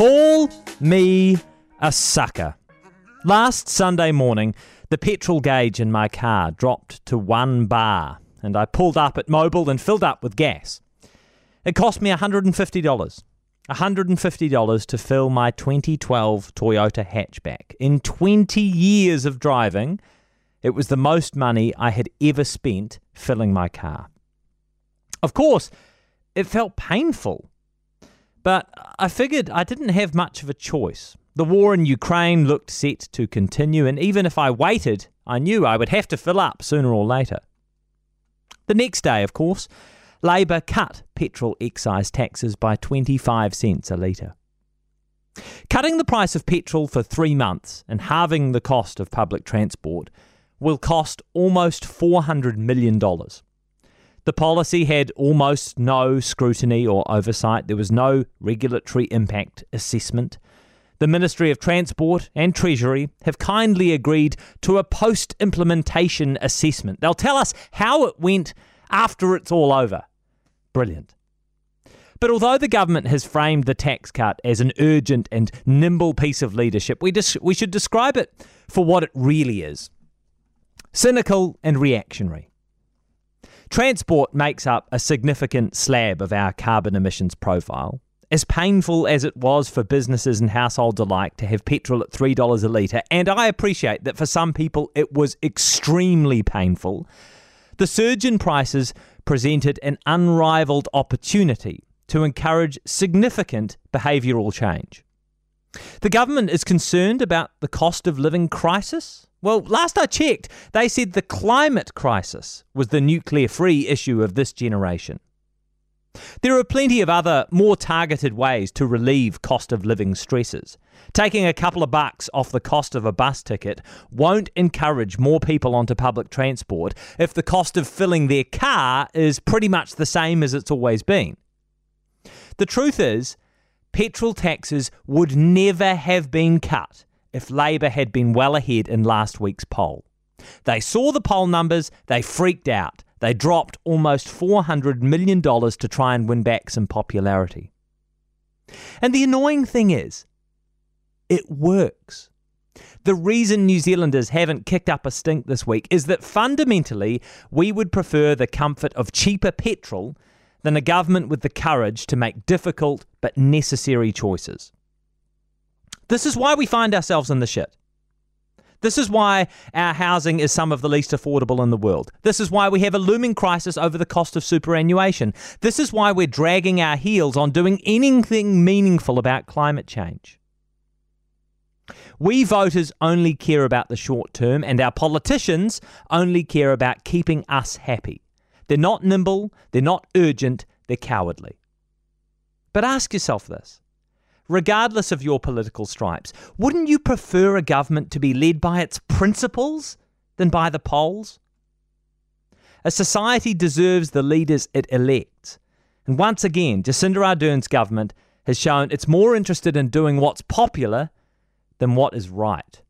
Call me a sucker. Last Sunday morning, the petrol gauge in my car dropped to one bar, and I pulled up at Mobil and filled up with gas. It cost me $150. $150 to fill my 2012 Toyota hatchback. In 20 years of driving, it was the most money I had ever spent filling my car. Of course, it felt painful, but I figured I didn't have much of a choice. The war in Ukraine looked set to continue, and even if I waited, I knew I would have to fill up sooner or later. The next day, of course, Labor cut petrol excise taxes by 25 cents a litre. Cutting the price of petrol for three months and halving the cost of public transport will cost almost $400 million. The policy had almost no scrutiny or oversight. There was no regulatory impact assessment. The Ministry of Transport and Treasury have kindly agreed to a post implementation assessment. They'll tell us how it went after it's all over. Brilliant. But although the government has framed the tax cut as an urgent and nimble piece of leadership, we, dis- we should describe it for what it really is cynical and reactionary. Transport makes up a significant slab of our carbon emissions profile. As painful as it was for businesses and households alike to have petrol at $3 a litre, and I appreciate that for some people it was extremely painful, the surge in prices presented an unrivaled opportunity to encourage significant behavioural change. The government is concerned about the cost of living crisis. Well, last I checked, they said the climate crisis was the nuclear free issue of this generation. There are plenty of other, more targeted ways to relieve cost of living stresses. Taking a couple of bucks off the cost of a bus ticket won't encourage more people onto public transport if the cost of filling their car is pretty much the same as it's always been. The truth is, petrol taxes would never have been cut if Labor had been well ahead in last week's poll. They saw the poll numbers, they freaked out. They dropped almost $400 million to try and win back some popularity. And the annoying thing is, it works. The reason New Zealanders haven't kicked up a stink this week is that fundamentally we would prefer the comfort of cheaper petrol than a government with the courage to make difficult but necessary choices. This is why we find ourselves in the shit. This is why our housing is some of the least affordable in the world. This is why we have a looming crisis over the cost of superannuation. This is why we're dragging our heels on doing anything meaningful about climate change. We voters only care about the short term, and our politicians only care about keeping us happy. They're not nimble, they're not urgent, they're cowardly. But ask yourself this regardless of your political stripes. Wouldn't you prefer a government to be led by its principles than by the polls? A society deserves the leaders it elects. And once again, Jacinda Ardern's government has shown it's more interested in doing what's popular than what is right.